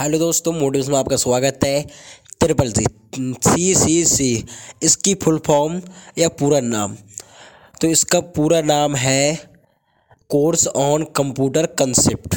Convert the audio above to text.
Hello दोस्तों motives में आपका स्वागत है। ट्रिपल सी सी सी सी इसकी फुल फॉर्म या पूरा नाम? तो इसका पूरा नाम है कोर्स ऑन कंप्यूटर कंसेप्ट